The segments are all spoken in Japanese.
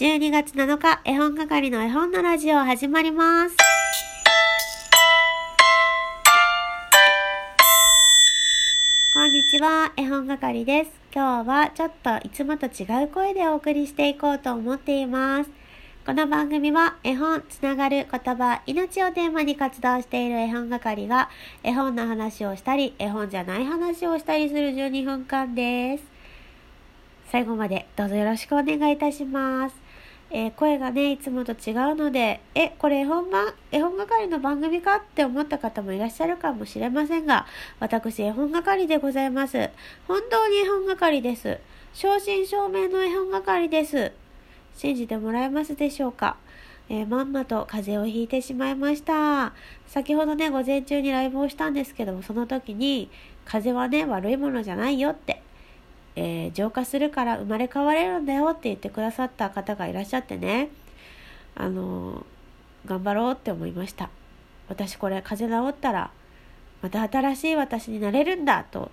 12月7日、絵本係の絵本のラジオ始まります。こんにちは、絵本係です。今日はちょっといつもと違う声でお送りしていこうと思っています。この番組は絵本、つながる言葉、命をテーマに活動している絵本係が絵本の話をしたり、絵本じゃない話をしたりする12分間です。最後までどうぞよろしくお願いいたします。えー声がね、いつもと違うので、え、これ絵本番、絵本係の番組かって思った方もいらっしゃるかもしれませんが、私、絵本係でございます。本当に絵本係です。正真正銘の絵本係です。信じてもらえますでしょうか？えーまんまと風邪をひいてしまいました。先ほどね、午前中にライブをしたんですけども、その時に、風邪はね、悪いものじゃないよって、えー浄化するから生まれ変われるんだよって言ってくださった方がいらっしゃってね、あのー頑張ろうって思いました。私これ風邪治ったら、また新しい私になれるんだと、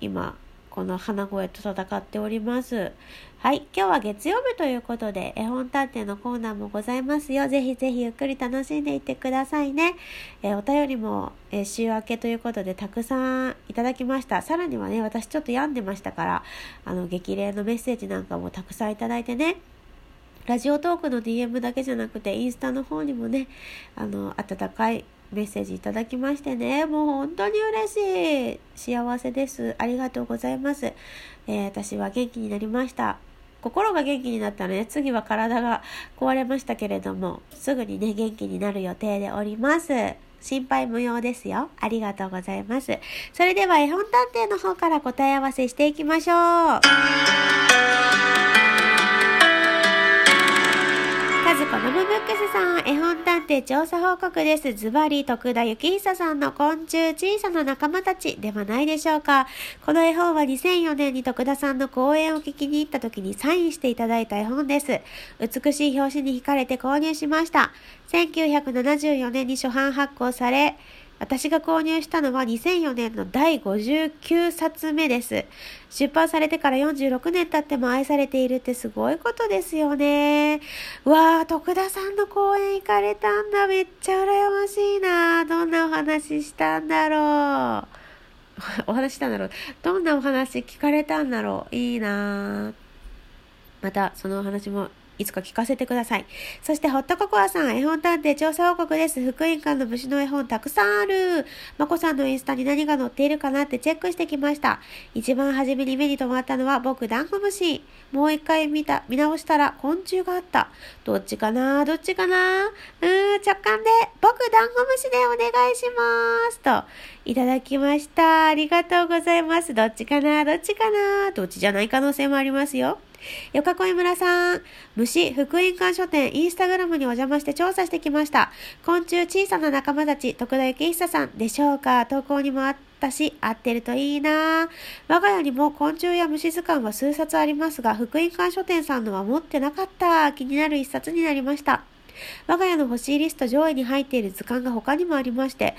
今、この鼻声と戦っております。はい。今日は月曜日ということで、絵本探偵のコーナーもございますよ。ぜひぜひゆっくり楽しんでいってくださいね。えーお便りも、えー週明けということでたくさんいただきました。さらにはね、私ちょっと病んでましたから、あの、激励のメッセージなんかもたくさんいただいてね、ラジオトークの DM だけじゃなくて、インスタの方にもね、あの、温かいメッセージいただきましてね、もう本当に嬉しい。幸せです。ありがとうございます。えー私は元気になりました。心が元気になったらね、次は体が壊れましたけれども、すぐにね、元気になる予定でおります。心配無用ですよ。ありがとうございます。それでは絵本探偵の方から答え合わせしていきましょう。まず、このムブックスさん、絵本探偵調査報告です。ズバリ、徳田幸久さんの昆虫小さな仲間たちではないでしょうか。この絵本は2004年に徳田さんの講演を聞きに行った時にサインしていただいた絵本です。美しい表紙に惹かれて購入しました。1974年に初版発行され、私が購入したのは2004年の第59冊目です。出版されてから46年経っても愛されているってすごいことですよね。うわー、徳田さんの講演行かれたんだ。めっちゃ羨ましいな。どんなお話したんだろう。お話したんだろう。どんなお話聞かれたんだろう。いいなまた、そのお話もいつか聞かせてください。そして、ホットココアさん、絵本探偵調査報告です。福音館の虫の絵本たくさんある。まこさんのインスタに何が載っているかなってチェックしてきました。一番初めに目に留まったのは僕、ダンゴムシ。もう一回見た、見直したら昆虫があった。どっちかな？どっちかな？うーん、直感で、僕、ダンゴムシでお願いします。と、いただきました。ありがとうございます。どっちかな？どっちかな？どっちじゃない可能性もありますよ。よかこい村さん。虫、福音館書店、インスタグラムにお邪魔して調査してきました。昆虫小さな仲間たち、徳田幸久さんでしょうか？投稿にもあったし、合ってるといいな我が家にも昆虫や虫図鑑は数冊ありますが、福音館書店さんのは持ってなかった。気になる一冊になりました。我が家の欲しいリスト上位に入っている図鑑が他にもありまして、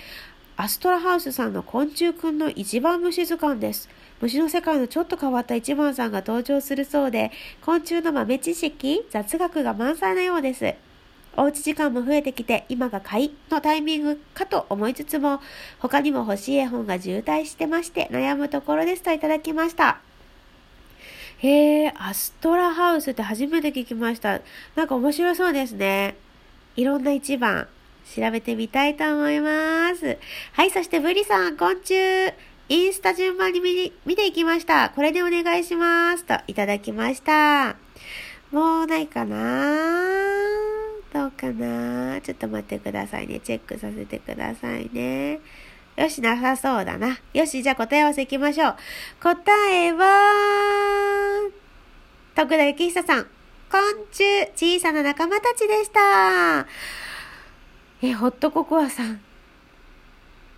アストラハウスさんの昆虫くんの一番虫図鑑です。虫の世界のちょっと変わった一番さんが登場するそうで、昆虫の豆知識、雑学が満載なようです。おうち時間も増えてきて、今が買いのタイミングかと思いつつも、他にも欲しい絵本が渋滞してまして、悩むところですといただきました。へえ、アストラハウスって初めて聞きました。なんか面白そうですね。いろんな一番、調べてみたいと思います。はい、そしてブリさん、昆虫、インスタ順番に見見ていきました。これでお願いします。と、いただきました。もうないかな？どうかな？ちょっと待ってくださいね。チェックさせてくださいね。よし、なさそうだな。よし、じゃあ答え合わせいきましょう。答えは、徳田幸久さん。昆虫、小さな仲間たちでした。え、ホットココアさん。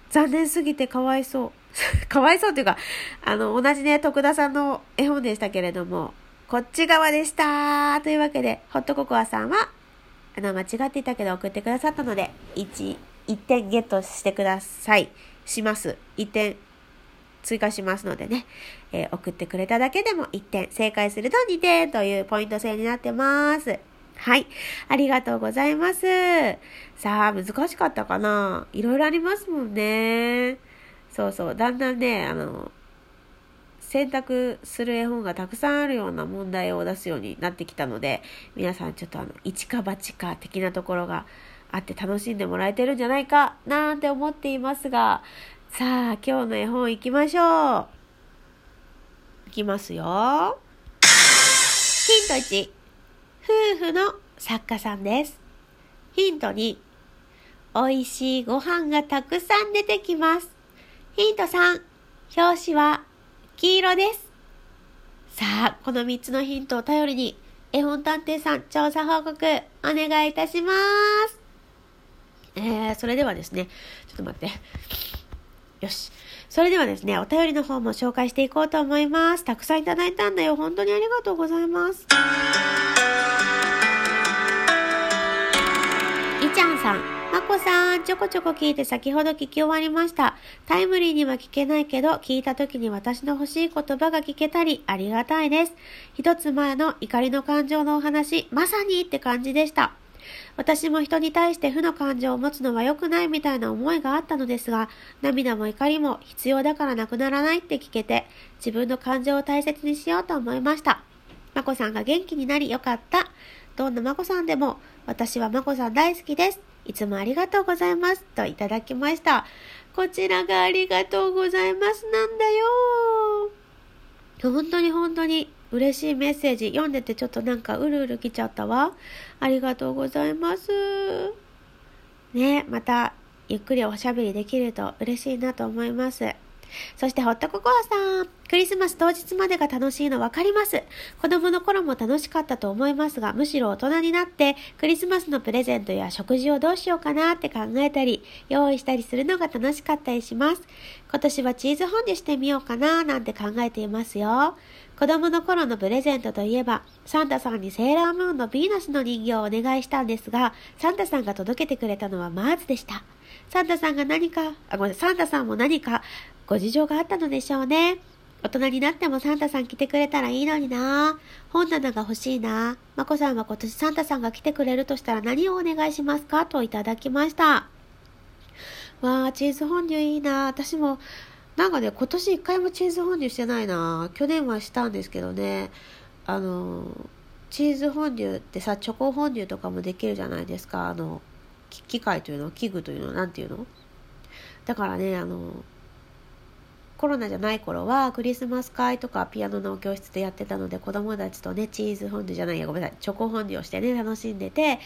残念すぎてかわいそう。かわいそうっていうか、あの、同じね、徳田さんの絵本でしたけれども、こっち側でしたというわけで、ホットココアさんは、あの、間違っていたけど送ってくださったので、1、1点ゲットしてください。します。1点追加しますのでね、えー送ってくれただけでも1点、正解すると2点というポイント制になってます。はい。ありがとうございます。さあ、難しかったかな？いろいろありますもんね。そうそう。だんだんね、あの、選択する絵本がたくさんあるような問題を出すようになってきたので、皆さんちょっとあの、一か八か的なところがあって楽しんでもらえてるんじゃないかなんて思っていますが、さあ、今日の絵本行きましょう。いきますよ。ヒント1。夫婦の作家さんです。ヒント2。美味しいご飯がたくさん出てきます。ヒント3。表紙は黄色です。さあ、この3つのヒントを頼りに、絵本探偵さん調査報告お願いいたします。えー、それではですね、ちょっと待って。よし。それではですね、お便りの方も紹介していこうと思います。たくさんいただいたんだよ。本当にありがとうございます。さん。まこさん、ちょこちょこ聞いて先ほど聞き終わりました。タイムリーには聞けないけど、聞いた時に私の欲しい言葉が聞けたり、ありがたいです。一つ前の怒りの感情のお話、まさにって感じでした。私も人に対して負の感情を持つのは良くないみたいな思いがあったのですが、涙も怒りも必要だからなくならないって聞けて、自分の感情を大切にしようと思いました。まこさんが元気になりよかった。どんなまこさんでも、私はまこさん大好きです。いつもありがとうございます。といただきました。こちらがありがとうございますなんだよ。本当に本当に嬉しいメッセージ読んでてちょっとなんかうるうる来ちゃったわ。ありがとうございます。ね、またゆっくりおしゃべりできると嬉しいなと思います。そしてホットココアさん。クリスマス当日までが楽しいの分かります。子供の頃も楽しかったと思いますが、むしろ大人になってクリスマスのプレゼントや食事をどうしようかなって考えたり、用意したりするのが楽しかったりします。今年はチーズフォンデュしてみようかななんて考えていますよ。子供の頃のプレゼントといえば、サンタさんにセーラームーンのヴィーナスの人形をお願いしたんですが、サンタさんが届けてくれたのはマーズでした。サンタさんが何か、あ、ごめんなさい、サンタさんも何かご事情があったのでしょうね。大人になってもサンタさん来てくれたらいいのにな本棚が欲しいなまこさんは今年サンタさんが来てくれるとしたら何をお願いしますかといただきました。わー、チーズフォンデュいいな私も、なんかね、今年一回もチーズフォンデュしてないな去年はしたんですけどね。あの、チーズフォンデュってさ、チョコフォンデュとかもできるじゃないですか。あの、機械というの器具というのなんていうの？だからね、あの、コロナじゃない頃はクリスマス会とかピアノの教室でやってたので子供たちとねチーズフォンデュじゃないやごめんなさいチョコフォンデュをしてね楽しんでて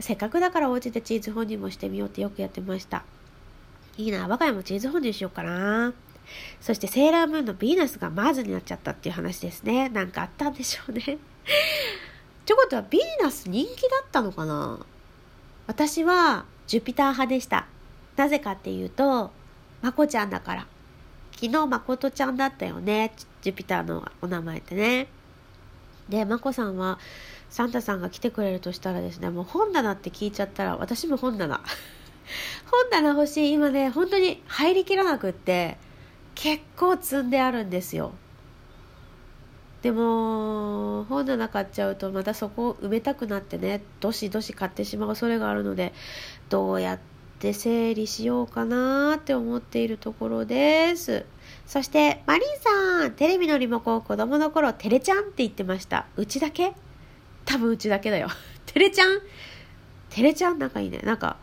せっかくだからお家でチーズフォンデュもしてみようってよくやってました。いいな我が家もチーズフォンデュしようかな。そしてセーラームーンのヴィーナスがマーズになっちゃったっていう話ですね。なんかあったんでしょうね。ちょこっとはヴィーナス人気だったのかな？私はジュピター派でした。なぜかっていうとまこちゃんだから。昨日まことちゃんだったよね。ジュピターのお名前ってね。で、まこさんは、サンタさんが来てくれるとしたらですね、もう本棚って聞いちゃったら、私も本棚。本棚欲しい。今ね、本当に入りきらなくって、結構積んであるんですよ。でも、本棚買っちゃうと、またそこを埋めたくなってね、どしどし買ってしまう恐れがあるので、どうやってって整理しようかなって思っているところです。そして、マリンさん、テレビのリモコン子供の頃、テレちゃんって言ってました。うちだけ？多分うちだけだよ。テレちゃん？テレちゃん？なんかいいね。なんか、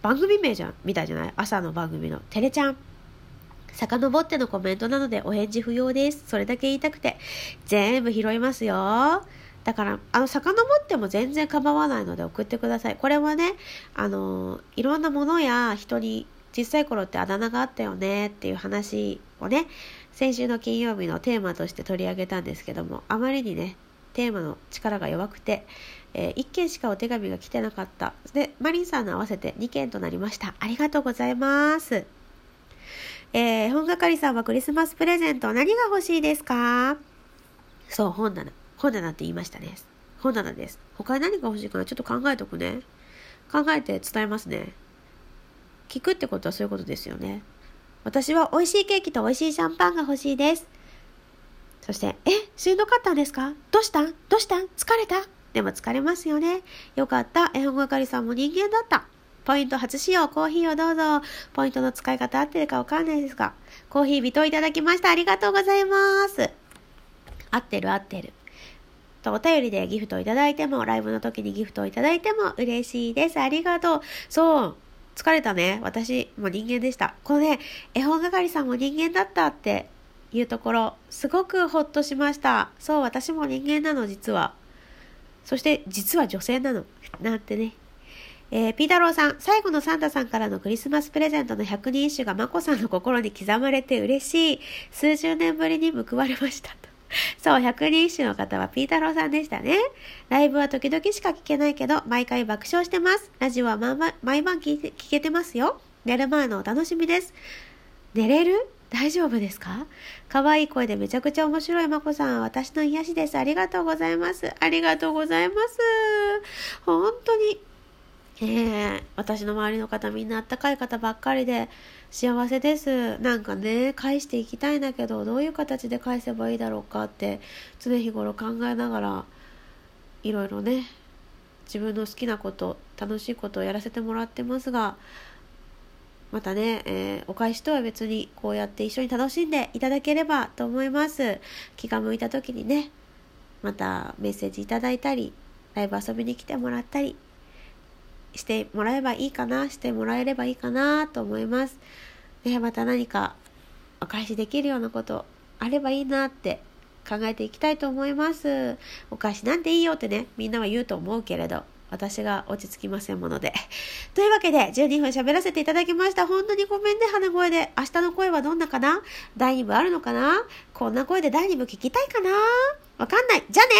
番組名じゃん、みたいじゃない？朝の番組の。テレちゃん。遡ってのコメントなのでお返事不要です。それだけ言いたくて。全部拾いますよ。だから、あの、遡っても全然構わないので送ってください。これはね、あの、いろんなものや人に、小さい頃ってあだ名があったよねっていう話をね、先週の金曜日のテーマとして取り上げたんですけども、あまりにね、テーマの力が弱くて、えー、1件しかお手紙が来てなかった。で、マリンさんの合わせて2件となりました。ありがとうございます。えー、本係さんはクリスマスプレゼント何が欲しいですか？そう、本棚。本棚って言いましたね。本棚です。他に何が欲しいかなちょっと考えとくね。考えて伝えますね。聞くってことはそういうことですよね。私は美味しいケーキと美味しいシャンパンが欲しいです。そして、え、しんどかったんですか？どうしたん？どうしたん？疲れた？でも疲れますよね。よかった。絵本係さんも人間だった。ポイント初使用、コーヒーをどうぞ。ポイントの使い方合ってるかわかんないですが、コーヒー微糖いただきました。ありがとうございます。合ってる合ってる。とお便りでギフトをいただいても、ライブの時にギフトをいただいても嬉しいです。ありがとう。そう。疲れたね。私も人間でした。このね、絵本係さんも人間だったっていうところ、すごくほっとしました。そう、私も人間なの、実は。そして、実は女性なの。なんてね。えー、ピータローさん、最後のサンタさんからのクリスマスプレゼントの百人一首がマコさんの心に刻まれて嬉しい。数十年ぶりに報われました。そう、百人一首の方はピータローさんでしたね。ライブは時々しか聞けないけど、毎回爆笑してます。ラジオは毎晩聞いて聞けてますよ。寝る前のお楽しみです。寝れる？大丈夫ですか？可愛い声でめちゃくちゃ面白いまこさんは私の癒しです。ありがとうございます。ありがとうございます。本当に。えー、私の周りの方みんなあったかい方ばっかりで幸せです。なんかね、返していきたいんだけど、どういう形で返せばいいだろうかって常日頃考えながら、いろいろね、自分の好きなこと、楽しいことをやらせてもらってますが、またね、えー、お返しとは別にこうやって一緒に楽しんでいただければと思います。気が向いた時にね、またメッセージいただいたり、ライブ遊びに来てもらったりしてもらえばいいかな、してもらえればいいかなと思います。ね、また何かお返しできるようなことあればいいなって考えていきたいと思います。お返しなんていいよってね、みんなは言うと思うけれど、私が落ち着きませんもので。というわけで、12分喋らせていただきました。本当にごめんね、鼻声で。明日の声はどんなかな？第2部あるのかな？こんな声で第2部聞きたいかな？わかんない。じゃあね